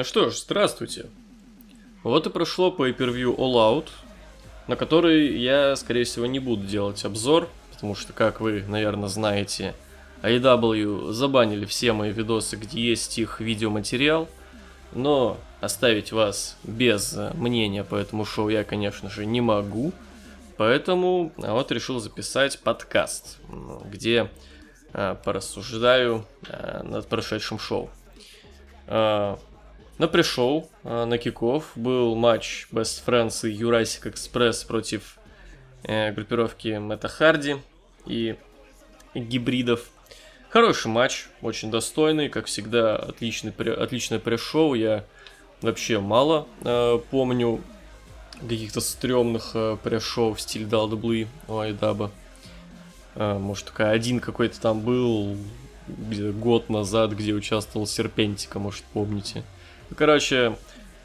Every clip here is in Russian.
Ну что ж, здравствуйте. Вот и прошло по All Out, на который я, скорее всего, не буду делать обзор, потому что, как вы, наверное, знаете, AEW забанили все мои видосы, где есть их видеоматериал, но оставить вас без мнения по этому шоу я, конечно же, не могу, поэтому вот решил записать подкаст, где а, порассуждаю а, над прошедшим шоу. А, на пришел на киков был матч Best Friends и Jurassic Express против э, группировки Мэтта Харди и гибридов. Хороший матч, очень достойный, как всегда, отличный, отличное пришел. Я вообще мало э, помню каких-то стрёмных э, пришел в стиле WWE у Айдаба. Э, может, только один какой-то там был где год назад, где участвовал Серпентика, может, помните. Короче,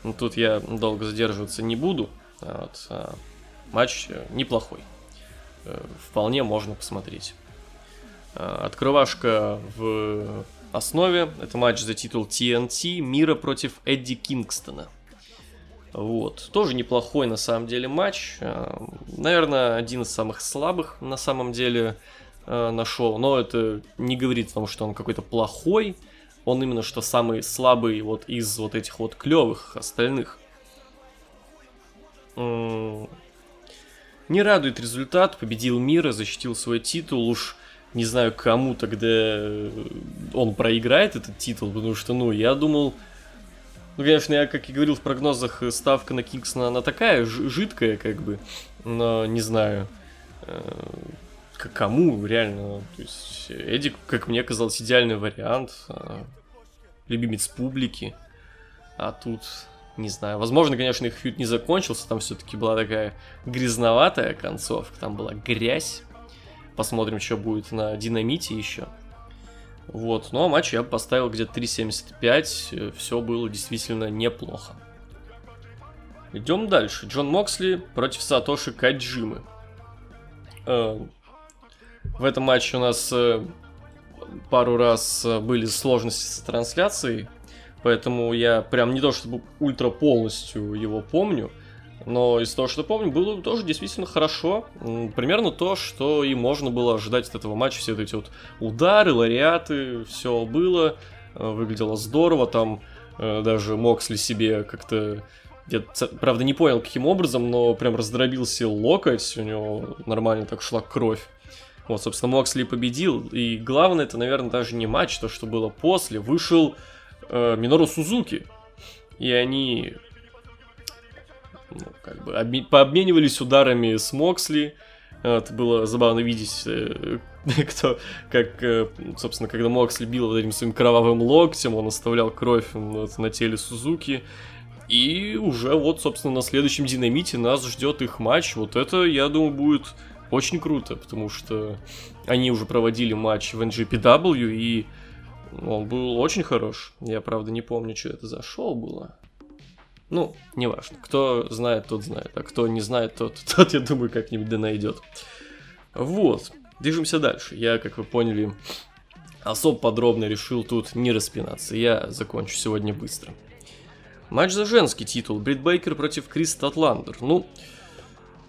ну, тут я долго задерживаться не буду. Вот, а, матч э, неплохой. Э, вполне можно посмотреть. А, открывашка в основе. Это матч за титул TNT мира против Эдди Кингстона. Вот. Тоже неплохой на самом деле матч. А, наверное, один из самых слабых на самом деле на шоу. Но это не говорит о том, что он какой-то плохой он именно что самый слабый вот из вот этих вот клевых остальных. Не радует результат, победил мира, защитил свой титул, уж не знаю кому тогда он проиграет этот титул, потому что, ну, я думал, ну, конечно, я, как и говорил в прогнозах, ставка на Кингсона, она такая жидкая, как бы, но не знаю, э, к кому реально. То есть Эдик, как мне казалось, идеальный вариант. А, любимец публики. А тут, не знаю, возможно, конечно, их фьюд не закончился, там все-таки была такая грязноватая концовка, там была грязь. Посмотрим, что будет на динамите еще. Вот, ну а матч я поставил где-то 3.75, все было действительно неплохо. Идем дальше. Джон Моксли против Сатоши Каджимы. Э, в этом матче у нас э, пару раз э, были сложности с трансляцией, поэтому я прям не то чтобы ультра полностью его помню, но из того, что помню, было тоже действительно хорошо. Примерно то, что и можно было ожидать от этого матча. Все эти вот удары, лариаты, все было. Э, выглядело здорово. Там даже Моксли себе как-то я, правда, не понял, каким образом, но прям раздробился локоть, у него нормально так шла кровь. Вот, собственно, Моксли победил. И главное, это, наверное, даже не матч, то, что было после. Вышел э, Минору Сузуки. И они ну, как бы обме- пообменивались ударами с Моксли. Это было забавно видеть, э, кто, как, э, собственно, когда Моксли бил вот этим своим кровавым локтем, он оставлял кровь вот, на теле Сузуки. И уже вот, собственно, на следующем динамите нас ждет их матч. Вот это, я думаю, будет очень круто, потому что они уже проводили матч в NGPW, и он был очень хорош. Я, правда, не помню, что это за шоу было. Ну, неважно. Кто знает, тот знает. А кто не знает, тот, тот я думаю, как-нибудь да найдет. Вот. Движемся дальше. Я, как вы поняли, особо подробно решил тут не распинаться. Я закончу сегодня быстро. Матч за женский титул. Брит Бейкер против Крис Татландер. Ну,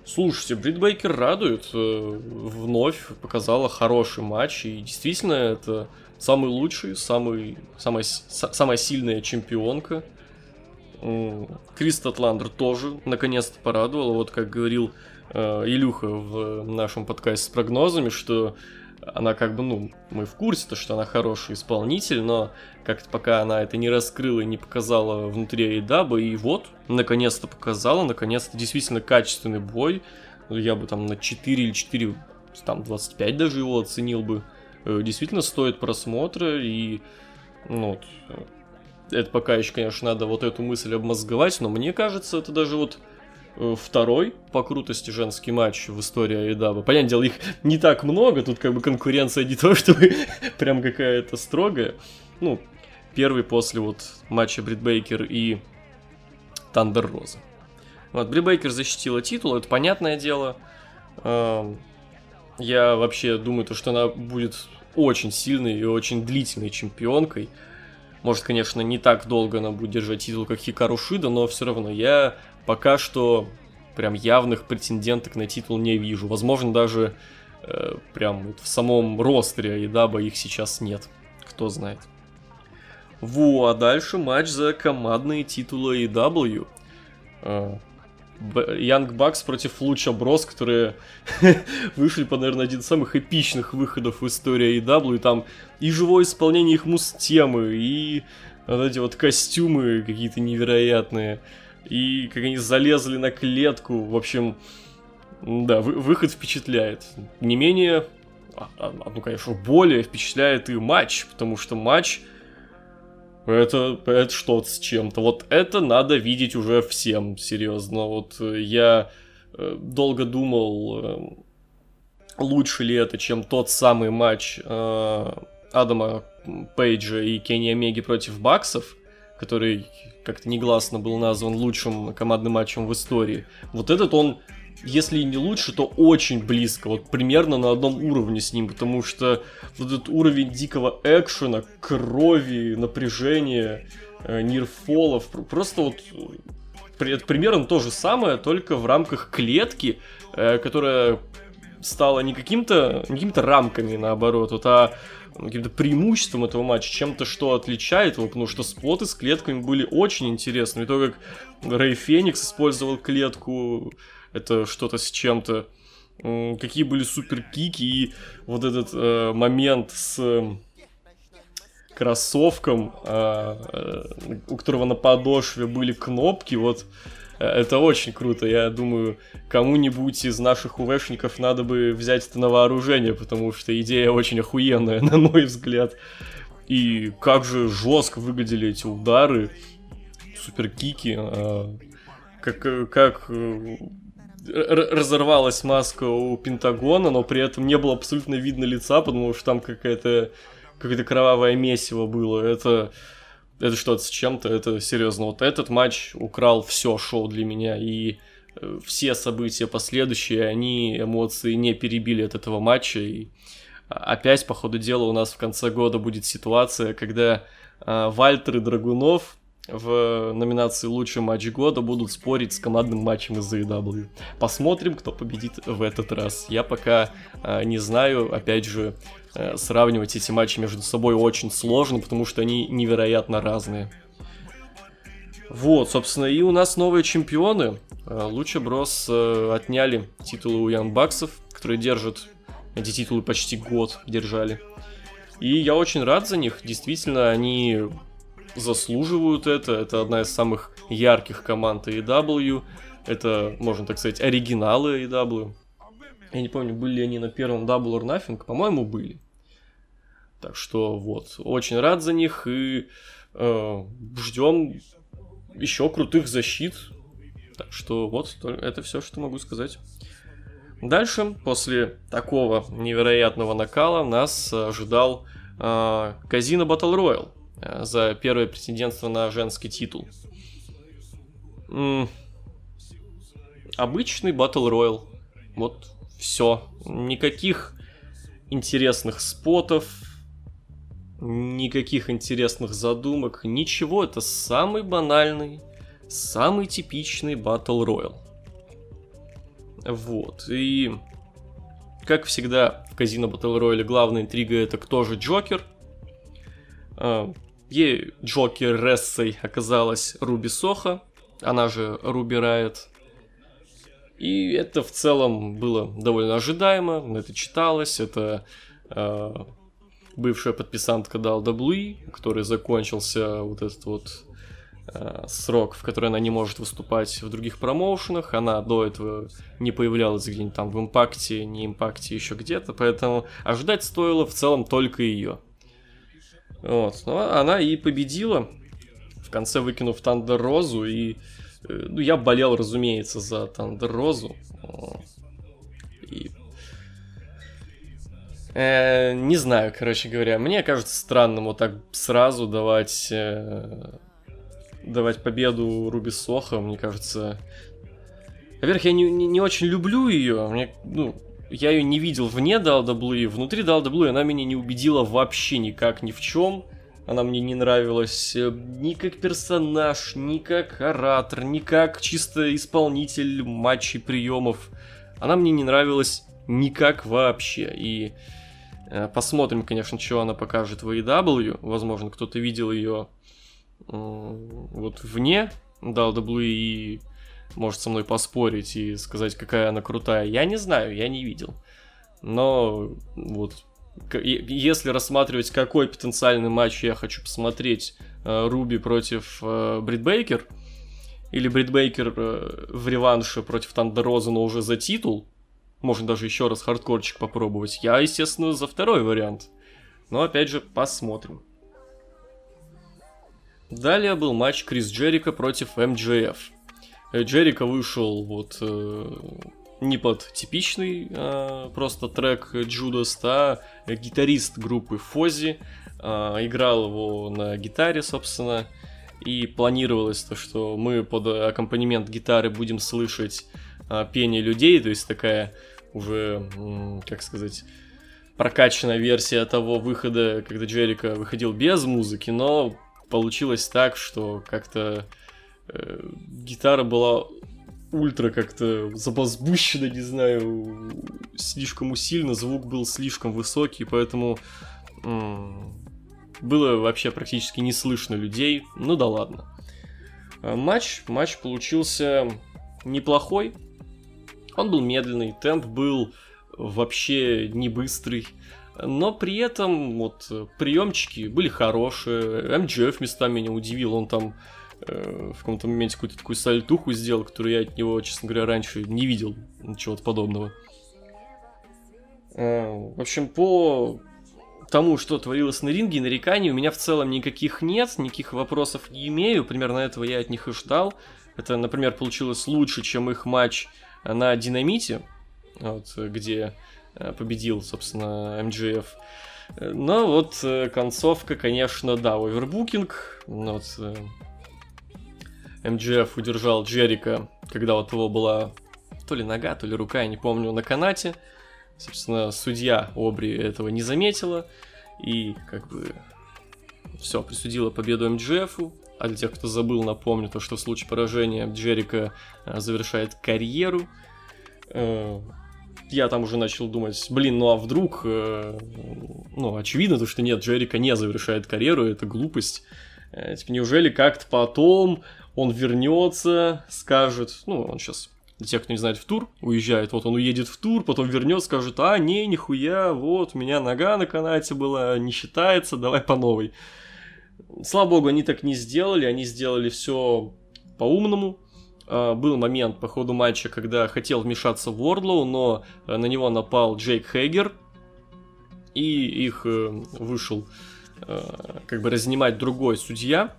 Слушайте, Брит Бейкер радует. Э, вновь показала хороший матч. И действительно, это самый лучший, самый, самая, самая сильная чемпионка. Крис Татландер тоже наконец-то порадовала. Вот как говорил э, Илюха в нашем подкасте с прогнозами, что она как бы, ну, мы в курсе, то, что она хороший исполнитель, но как-то пока она это не раскрыла и не показала внутри Эйдаба, и вот, наконец-то показала, наконец-то действительно качественный бой, я бы там на 4 или 4, там 25 даже его оценил бы, э, действительно стоит просмотра, и, ну, э, это пока еще, конечно, надо вот эту мысль обмозговать, но мне кажется, это даже вот второй по крутости женский матч в истории AEW. Понятное дело, их не так много, тут как бы конкуренция не то, чтобы прям какая-то строгая. Ну, первый после вот матча Брит Бейкер и Тандер Роза. Вот, Брит Бейкер защитила титул, это понятное дело. Эм, я вообще думаю, то, что она будет очень сильной и очень длительной чемпионкой. Может, конечно, не так долго она будет держать титул, как Хикару Шида, но все равно я пока что прям явных претенденток на титул не вижу. Возможно, даже э, прям в самом ростере Едаба их сейчас нет. Кто знает. Во, а дальше матч за командные титулы AEW. Янг Бакс против Луча Брос, которые вышли по, наверное, один из самых эпичных выходов в истории AEW. И там и живое исполнение их муз-темы, и вот эти вот костюмы какие-то невероятные. И как они залезли на клетку. В общем, да, вы, выход впечатляет. Не менее, а, а, ну, конечно, более впечатляет и матч, потому что матч это, это что-то с чем-то. Вот это надо видеть уже всем, серьезно. Вот э, я э, долго думал, э, лучше ли это, чем тот самый матч Адама Пейджа и Кенни Омеги против Баксов, который как-то негласно был назван лучшим командным матчем в истории. Вот этот он если не лучше, то очень близко, вот примерно на одном уровне с ним, потому что вот этот уровень дикого экшена, крови, напряжения, э, нирфолов, просто вот это примерно то же самое, только в рамках клетки, э, которая стала не каким-то не какими-то рамками, наоборот, вот, а каким-то преимуществом этого матча, чем-то, что отличает его, потому что споты с клетками были очень интересными. И то, как Рэй Феникс использовал клетку, это что-то с чем-то. Какие были супер кики и вот этот э, момент с э, кроссовком, э, э, у которого на подошве были кнопки, вот э, это очень круто. Я думаю, кому-нибудь из наших УВшников надо бы взять это на вооружение, потому что идея очень охуенная, на мой взгляд. И как же жестко выглядели эти удары, суперкики, э, как, э, как разорвалась маска у Пентагона, но при этом не было абсолютно видно лица, потому что там какая-то какое-то кровавое месиво было. Это, это что-то с чем-то, это серьезно. Вот этот матч украл все шоу для меня, и э, все события последующие, они эмоции не перебили от этого матча, и опять, по ходу дела, у нас в конце года будет ситуация, когда э, Вальтер и Драгунов в номинации «Лучший матч года» будут спорить с командным матчем из AEW. Посмотрим, кто победит в этот раз. Я пока э, не знаю, опять же, э, сравнивать эти матчи между собой очень сложно, потому что они невероятно разные. Вот, собственно, и у нас новые чемпионы. Э, Луча Брос э, отняли титулы у Ян Баксов, которые держат эти титулы почти год держали. И я очень рад за них. Действительно, они заслуживают это. Это одна из самых ярких команд AEW. Это, можно так сказать, оригиналы AEW. Я не помню, были ли они на первом Double or Nothing. По-моему, были. Так что вот, очень рад за них и э, ждем еще крутых защит. Так что вот, это все, что могу сказать. Дальше, после такого невероятного накала, нас ожидал э, Казино Battle Royale. Э, за первое претендентство на женский титул. М-м- обычный Battle Royale. Вот все. Никаких интересных спотов, никаких интересных задумок, ничего. Это самый банальный, самый типичный Battle Royale. Вот. И как всегда в казино Battle Royale главная интрига это кто же Джокер. Ей Джокер Рессой оказалась Руби Соха, она же Руби Райт. И это в целом было довольно ожидаемо, это читалось, это э, бывшая подписантка WWE, который закончился вот этот вот э, срок, в который она не может выступать в других промоушенах. Она до этого не появлялась где-нибудь там в импакте, не импакте, еще где-то, поэтому ожидать стоило в целом только ее. Вот. Но она и победила, в конце выкинув Тандер Розу, и э, ну, я болел, разумеется, за Тандер Розу. И... Э, не знаю, короче говоря, мне кажется странным вот так сразу давать э, давать победу Руби Сохо, мне кажется. Во-первых, я не, не, не очень люблю ее, мне, ну, я ее не видел вне WWE, внутри WWE она меня не убедила вообще никак ни в чем. Она мне не нравилась э, ни как персонаж, ни как оратор, ни как чисто исполнитель матчей, приемов. Она мне не нравилась никак вообще. И э, посмотрим, конечно, что она покажет в AEW. Возможно, кто-то видел ее вот вне WWE и может со мной поспорить и сказать, какая она крутая. Я не знаю, я не видел. Но вот если рассматривать, какой потенциальный матч я хочу посмотреть, э, Руби против э, Брит Бейкер, или Брит Бейкер э, в реванше против Тандер Роза, но уже за титул, можно даже еще раз хардкорчик попробовать, я, естественно, за второй вариант. Но, опять же, посмотрим. Далее был матч Крис Джерико против MJF. Джерико вышел вот не под типичный э, просто трек Judas, а гитарист группы Фози. Э, играл его на гитаре, собственно. И планировалось то, что мы под аккомпанемент гитары будем слышать э, пение людей, то есть такая уже, как сказать, прокачанная версия того выхода, когда Джерика выходил без музыки, но получилось так, что как-то э, гитара была ультра как-то забазбущено, не знаю, слишком усиленно, звук был слишком высокий, поэтому было вообще практически не слышно людей. Ну да ладно. А, матч, матч получился неплохой. Он был медленный, темп был вообще не быстрый. Но при этом вот приемчики были хорошие. МДФ местами меня удивил, он там Э, в каком-то моменте какую-то такую сальтуху сделал, которую я от него, честно говоря, раньше не видел ничего подобного. Э, в общем, по тому, что творилось на ринге, нареканий у меня в целом никаких нет, никаких вопросов не имею, примерно этого я от них и ждал. Это, например, получилось лучше, чем их матч на Динамите, вот, где э, победил, собственно, МДФ. Но вот концовка, конечно, да, овербукинг. Вот, МДФ удержал Джерика, когда вот его была то ли нога, то ли рука, я не помню, на канате. Собственно, судья Обри этого не заметила. И как бы все, присудила победу МДФу. А для тех, кто забыл, напомню, то, что в случае поражения Джерика э, завершает карьеру. Э, я там уже начал думать, блин, ну а вдруг, э, ну, очевидно, то, что нет, Джерика не завершает карьеру, это глупость. Типа, неужели как-то потом он вернется, скажет, ну, он сейчас, для тех, кто не знает, в тур уезжает, вот он уедет в тур, потом вернется, скажет, а, не, нихуя, вот, у меня нога на канате была, не считается, давай по новой. Слава богу, они так не сделали, они сделали все по-умному. А, был момент по ходу матча, когда хотел вмешаться в Уордлоу, но э, на него напал Джейк Хейгер, и их э, вышел э, как бы разнимать другой судья,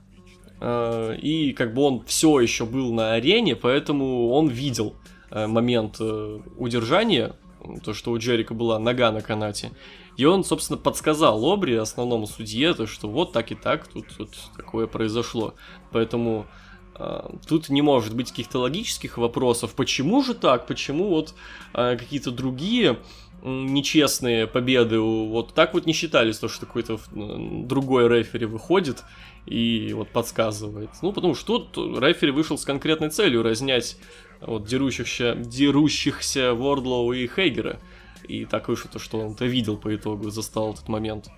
и как бы он все еще был на арене, поэтому он видел э, момент э, удержания, то, что у Джерика была нога на канате. И он, собственно, подсказал Обри, основному судье, то, что вот так и так, тут, тут такое произошло. Поэтому э, тут не может быть каких-то логических вопросов, почему же так, почему вот э, какие-то другие нечестные победы вот так вот не считались, то, что какой-то другой рефери выходит и вот подсказывает. Ну, потому что тут рефери вышел с конкретной целью разнять вот дерущихся, дерущихся Вордлоу и Хейгера. И так вышло то, что он это видел по итогу, застал этот момент.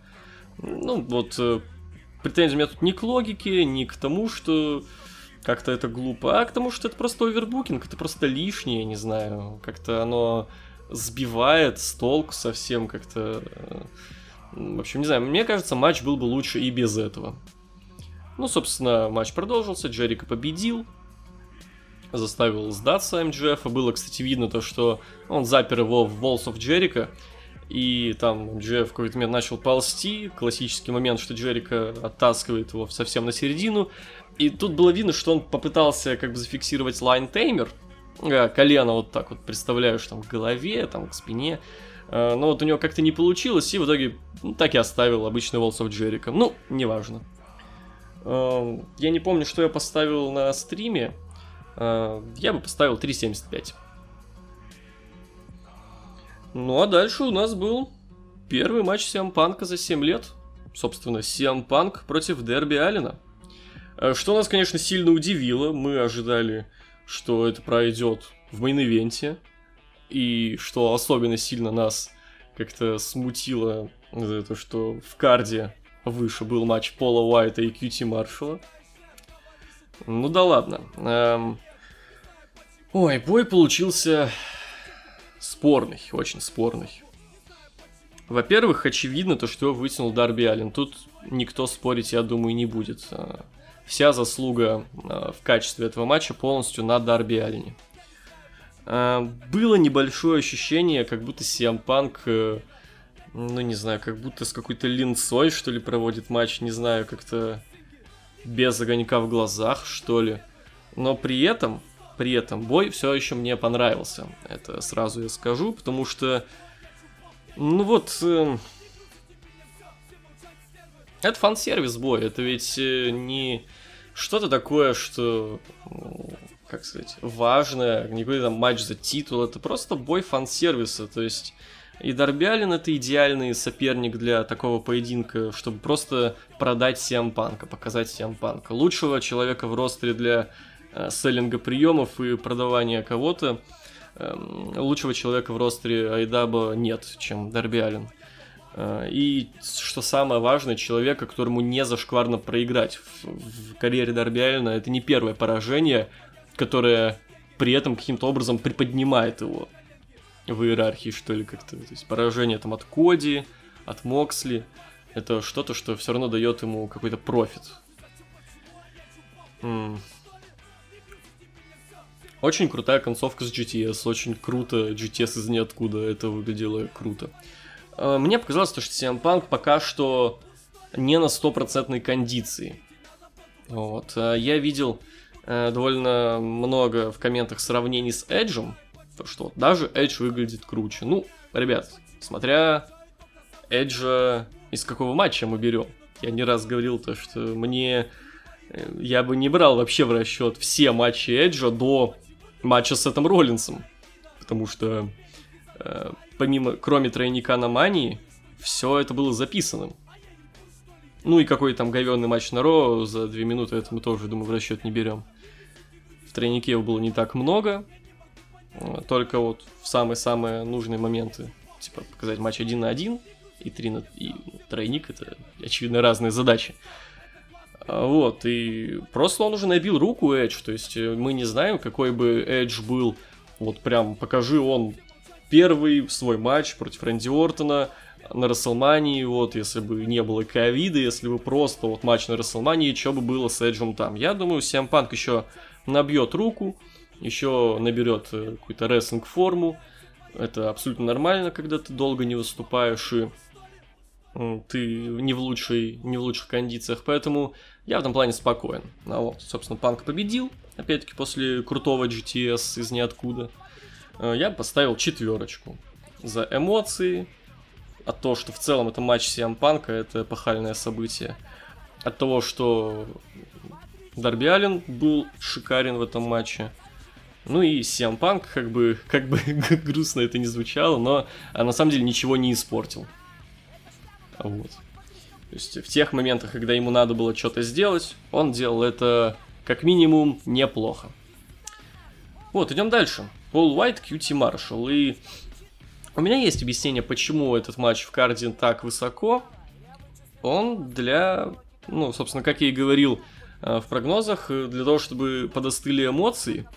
Ну, вот э, претензий у меня тут ни к логике, ни к тому, что как-то это глупо, а к тому, что это просто овербукинг, это просто лишнее, не знаю. Как-то оно сбивает с толку совсем как-то... Э, в общем, не знаю, мне кажется, матч был бы лучше и без этого. Ну, собственно, матч продолжился, Джерика победил, заставил сдаться МДФ. Было, кстати, видно то, что он запер его в of Джерика, и там MJF в какой-то момент начал ползти. Классический момент, что Джерико оттаскивает его совсем на середину. И тут было видно, что он попытался как бы зафиксировать Liontamer. Э, колено вот так вот представляешь там к голове, там к спине. Э, но вот у него как-то не получилось, и в итоге ну, так и оставил обычный Walls of Jericho. Ну, неважно. Эм, я не помню, что я поставил на стриме. Э, я бы поставил 3.75. Ну а дальше у нас был первый матч CM Панка за 7 лет. собственно, Punk против Дарби Аллина. Э, что нас, конечно, сильно удивило. Мы ожидали, что это пройдет в main event е. И что особенно сильно нас как-то смутило за то, что в карде выше был матч Пола Уайта и Кьюти Маршалла. Ну да ладно. Эм... Ой, бой получился спорный, очень спорный. Во-первых, очевидно то, что вытянул Дарби Аллен. Тут никто спорить, я думаю, не будет. Вся заслуга а, в качестве этого матча полностью на Дарби Аллене. А, было небольшое ощущение, как будто Сиам Панк, э, ну не знаю, как будто с какой-то линцой, что ли, проводит матч, не знаю, как-то без огонька в глазах, что ли. Но при этом, при этом бой все еще мне понравился. Это сразу я скажу, потому что ну вот... Э, это фан-сервис бой, это ведь э, не что-то такое, что, как сказать, важное, не какой-то там матч за титул, это просто бой фан-сервиса, то есть и Дарбиалин это идеальный соперник для такого поединка, чтобы просто продать Сиам Панка, показать Сиам Панка. Лучшего человека в ростере для э, селлинга приемов и продавания кого-то Эм, лучшего человека в ростере Айдаба нет, чем. Э, и, что самое важное, человека, которому не зашкварно проиграть в, в карьере Дарби Аллена, это не первое поражение, которое при этом каким-то образом приподнимает его в иерархии, что ли, как-то. То есть поражение там от Коди, от Моксли, это что-то, что все равно дает ему какой-то профит. Очень крутая концовка с GTS, очень круто, GTS из ниоткуда, это выглядело круто. Мне показалось, что CM Punk пока что не на стопроцентной кондиции. Вот. А, я видел э, довольно много в комментах сравнений с Эджем, то что даже Эдж выглядит круче. Ну, ребят, смотря Эджа из какого матча мы берем. Я не раз говорил то, что мне э, я бы не брал вообще в расчет все матчи Эджа до матча с Сетом Роллинсом. Потому что э, помимо, кроме тройника на Мании, все это было записанным. Ну и какой там говенный матч на Ро за две минуты, это мы тоже, думаю, в расчет не берем. В тройнике его было не так много, только вот в самые-самые нужные моменты, типа показать матч один на один и три на и тройник, это очевидно разные задачи. Вот, и просто он уже набил руку Эдж, то есть мы не знаем, какой бы Эдж был, вот прям покажи он первый свой матч против Рэнди Ортона на Расселмании, вот, если бы не было ковида, если бы просто вот матч на Расселмании, что бы было с Эджем там. Я думаю, Сиам Панк еще набьет руку, еще наберет э, какую-то рестлинг-форму, это абсолютно нормально, когда ты долго не выступаешь и ты не в, лучшей, не в лучших кондициях, поэтому я в этом плане спокоен. А вот, собственно, Панк победил, опять-таки, после крутого GTS из ниоткуда. Э, я поставил четверочку за эмоции, от того, что в целом это матч Сиам Панка, это эпохальное событие. От того, что Дарби Аллен был шикарен в этом матче. Ну и Сиам Панк, как бы, как бы грустно это не звучало, но а на самом деле ничего не испортил. Вот. То есть в тех моментах, когда ему надо было что-то сделать, он делал это как минимум неплохо. Вот, идем дальше. Пол Уайт, Кьюти Маршалл. И у меня есть объяснение, почему этот матч в карде так высоко. Он для, ну, собственно, как я и говорил э, в прогнозах, э, для того, чтобы подостыли эмоции.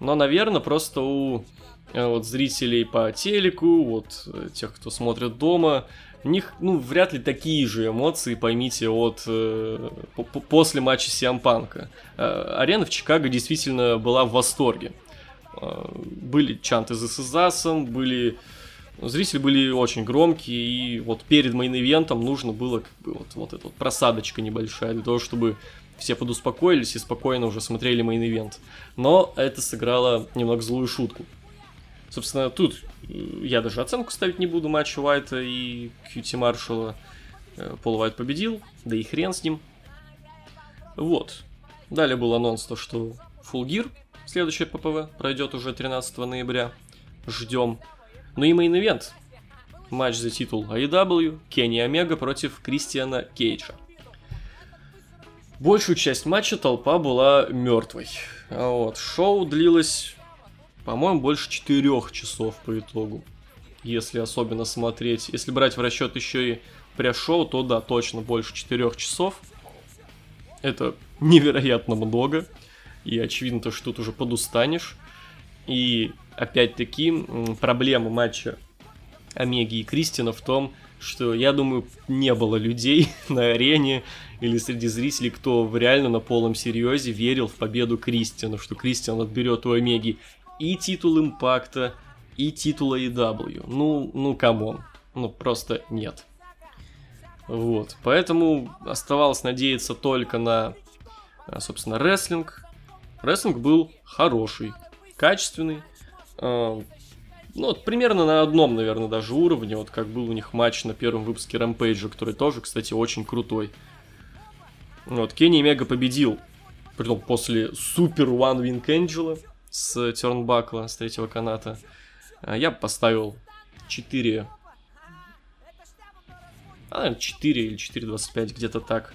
Но, наверное, просто у э, вот, зрителей по телеку, вот тех, кто смотрит дома, у них, ну, вряд ли такие же эмоции, поймите, от э, после матча Сиампанка. Э, арена в Чикаго действительно была в восторге. Э, были чанты за Сезасом, были... Зрители были очень громкие, и вот перед мейн-ивентом нужно было как бы вот, вот эта вот просадочка небольшая для того, чтобы все подуспокоились и спокойно уже смотрели main event. Но это сыграло немного злую шутку. Собственно, тут э, я даже оценку ставить не буду матчу Уайта и Кьюти Маршалла. Э, Пол Уайт победил, да и хрен с ним. Вот. Далее был анонс, то, что Full Gear, следующее ППВ, пройдет уже 13 ноября. Ждем. Ну и main event. матч за титул AEW, Кенни Омега против Кристиана Кейджа. Большую часть матча толпа была мертвой. А вот, шоу длилось, по-моему, больше четырех часов по итогу. Если особенно смотреть. Если брать в расчет еще и пресс-шоу, то да, точно больше четырех часов. Это невероятно много. И очевидно, то, что тут уже подустанешь. И опять-таки проблема матча Омеги и Кристина в том, что, я думаю, не было людей на арене или среди зрителей, кто реально на полном серьезе верил в победу Кристиана, что Кристиан отберет у Омеги и титул Импакта, и титул AEW. Ну, ну, come on. Ну, просто нет. Вот. Поэтому оставалось надеяться только на, собственно, рестлинг. Рестлинг был хороший, качественный. А, ну, вот примерно на одном, наверное, даже уровне, вот как был у них матч на первом выпуске Rampage, который тоже, кстати, очень крутой. Вот, Кенни Мега победил, притом после супер One Wing Angela с Тернбакла, с третьего каната. А, я поставил 4... А, 4 или 4.25, где-то так.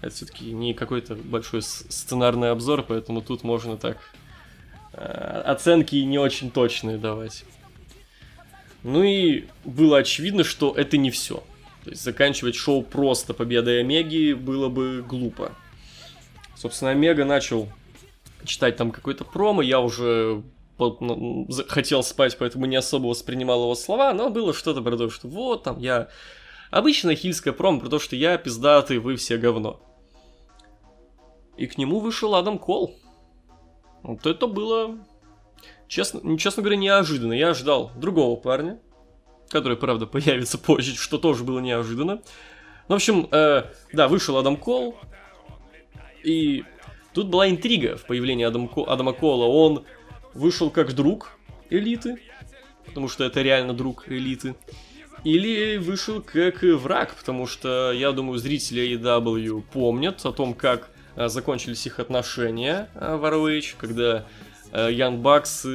Это все-таки не какой-то большой сценарный обзор, поэтому тут можно так а, оценки не очень точные давать. Ну и было очевидно, что это не все. То есть заканчивать шоу просто победой Омеги было бы глупо. Собственно, Омега начал читать там какой-то промо, я уже ну, хотел спать, поэтому не особо воспринимал его слова, но было что-то про то, что вот там я... Обычная хильская промо про то, что я пиздатый, вы все говно. И к нему вышел Адам Кол. Вот это было Честно, честно говоря, неожиданно. Я ожидал другого парня, который, правда, появится позже, что тоже было неожиданно. Ну, в общем, э, да, вышел Адам Кол, и тут была интрига в появлении Адам, Ко, Адама Кола. Он вышел как друг элиты, потому что это реально друг элиты, или вышел как враг, потому что, я думаю, зрители AEW помнят о том, как закончились их отношения э, в ROH, когда Ян Бакс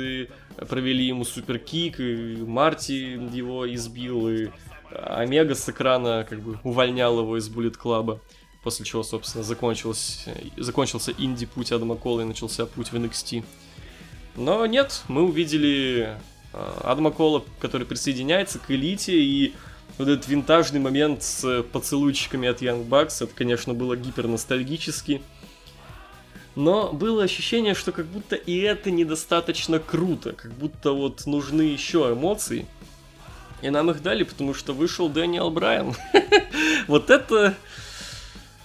провели ему суперкик, и Марти его избил, и Омега с экрана как бы увольнял его из Буллет Клаба. После чего, собственно, закончился, закончился инди-путь Адама Кола и начался путь в NXT. Но нет, мы увидели Адама Кола, который присоединяется к элите, и вот этот винтажный момент с поцелуйчиками от Young Bucks, это, конечно, было гипер ностальгически но было ощущение, что как будто и это недостаточно круто, как будто вот нужны еще эмоции. И нам их дали, потому что вышел Дэниел Брайан. Вот это...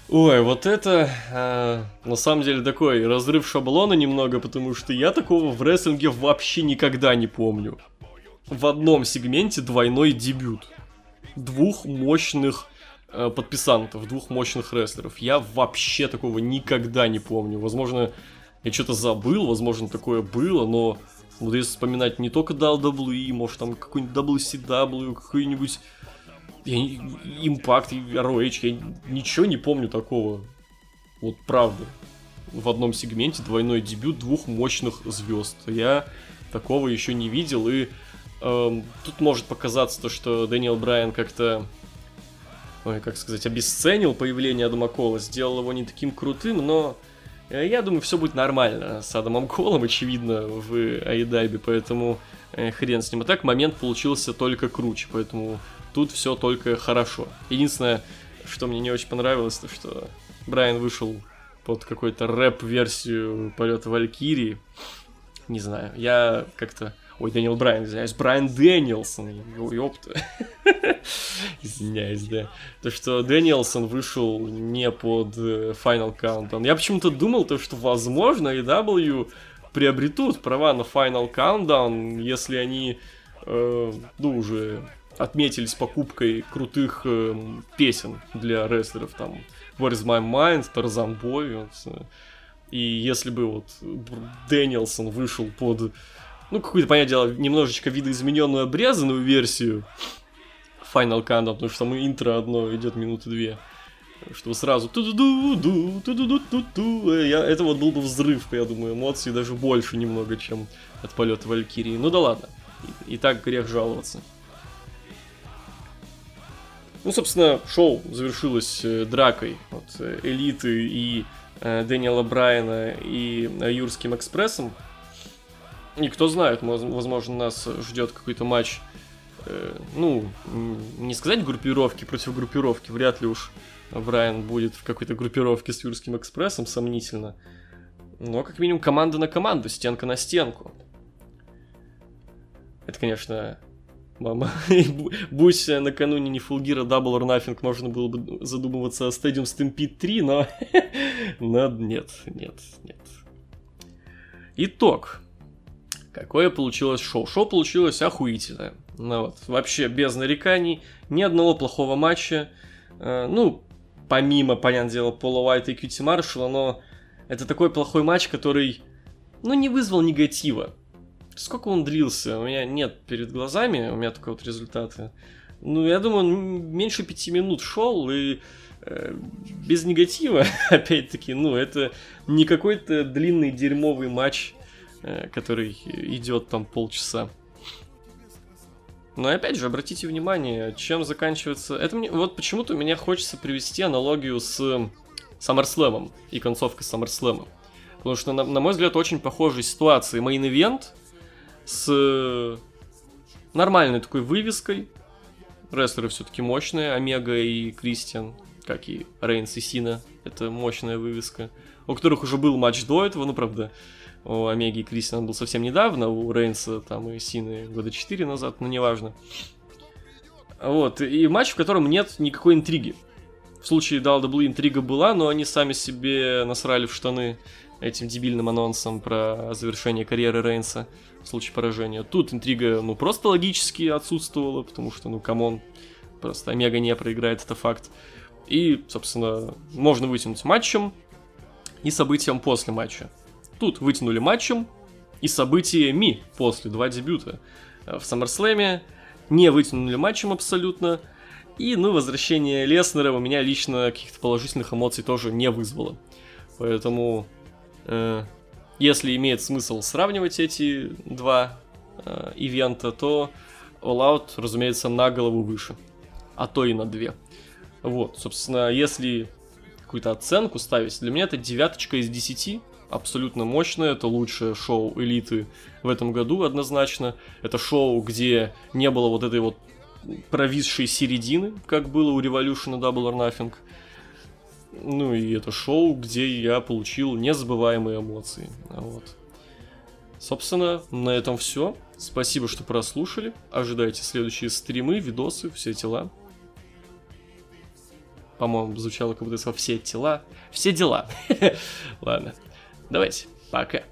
Ой, вот это э, на самом деле такой разрыв шаблона немного, потому что я такого в рестлинге вообще никогда не помню. В одном сегменте двойной дебют. Двух мощных Э, подписантов, двух мощных рестлеров. Я вообще такого никогда не помню. Возможно, я что-то забыл, возможно, такое было, но вот если вспоминать не только WWE, может там какой-нибудь WCW, какой-нибудь Impact, ROH, я ничего не помню такого. Вот правда. В одном сегменте двойной дебют двух мощных звезд. Я такого еще не видел, и эм, тут может показаться то, что Дэниел Брайан как-то ой, как сказать, обесценил появление Адама Кола, сделал его не таким крутым, но э, я думаю, все будет нормально с Адамом Колом, очевидно, в Айдайбе, поэтому э, хрен с ним. А так момент получился только круче, поэтому тут все только хорошо. Единственное, что мне не очень понравилось, то что Брайан вышел под какой-то рэп-версию полета Валькирии. Не знаю, я как-то Ой, Дэниел Брайан, извиняюсь, Брайан Дэниелсон. Ёпта. Извиняюсь, да. То, что Дэниелсон вышел не под э, Final Countdown. Я почему-то думал, то, что, возможно, AEW приобретут права на Final Countdown, если они, э, ну, уже отметились покупкой крутых э, песен для рестлеров, там, Where is My Mind, Tarzan Boy, вот, э. и если бы вот Дэниелсон вышел под ну, какую-то, понятное дело, немножечко видоизмененную, обрезанную версию Final Countdown, потому что там интро одно идет минуты две. Что сразу ту ду ду ту ду ду ту ту я Это вот был бы взрыв, я думаю, эмоций даже больше немного, чем от полета Валькирии. Ну да ладно. И, и так грех жаловаться. Ну, собственно, шоу завершилось э, дракой от э, Элиты и э, Дэниела Брайана и э, Юрским Экспрессом. И кто знает, возможно, нас ждет какой-то матч, э, ну, не сказать группировки против группировки, вряд ли уж Брайан будет в какой-то группировке с Юрским Экспрессом, сомнительно. Но, как минимум, команда на команду, стенка на стенку. Это, конечно, мама. Будь накануне не Фулгира Double or Nothing, можно было бы задумываться о Stadium Stampede 3, но... но нет, нет, нет. Итог. Какое получилось шоу? Шоу получилось охуительное. Ну вот, вообще без нареканий, ни одного плохого матча. Э, ну, помимо, понятное дело, Пола Уайта и Кьюти Маршалла, но это такой плохой матч, который, ну, не вызвал негатива. Сколько он длился? У меня нет перед глазами, у меня только вот результаты. Ну, я думаю, он меньше пяти минут шел, и э, без негатива, опять-таки, ну, это не какой-то длинный дерьмовый матч, который идет там полчаса. Но опять же, обратите внимание, чем заканчивается... Это мне... Вот почему-то меня хочется привести аналогию с SummerSlam и концовкой SummerSlam. Потому что, на, на мой взгляд, очень похожие ситуации. Мейн-ивент с нормальной такой вывеской. Рестлеры все-таки мощные, Омега и Кристиан, как и Рейнс и Сина. Это мощная вывеска. У которых уже был матч до этого, ну, правда, у Омеги и Кристиан был совсем недавно, у Рейнса там и Сины года 4 назад, но неважно. Вот, и матч, в котором нет никакой интриги. В случае WWE интрига была, но они сами себе насрали в штаны этим дебильным анонсом про завершение карьеры Рейнса в случае поражения. Тут интрига, ну, просто логически отсутствовала, потому что, ну, come on, просто Омега не проиграет, это факт. И, собственно, можно вытянуть матчем и событием после матча. Тут вытянули матчем и событиями после, два дебюта. В SummerSlam не вытянули матчем абсолютно. И, ну, возвращение Леснера у меня лично каких-то положительных эмоций тоже не вызвало. Поэтому Э, если имеет смысл сравнивать эти два э, ивента, то All Out, разумеется, на голову выше, а то и на две. Вот, собственно, если какую-то оценку ставить, для меня это девяточка из десяти, абсолютно мощное, это лучшее шоу элиты в этом году однозначно. Это шоу, где не было вот этой вот провисшей середины, как было у Revolution Double or Nothing. Ну и это шоу, где я получил незабываемые эмоции. Вот. Собственно, на этом все. Спасибо, что прослушали. Ожидайте следующие стримы, видосы, все дела. По-моему, звучало как будто я все тела. Все дела. Ладно. Давайте. Пока.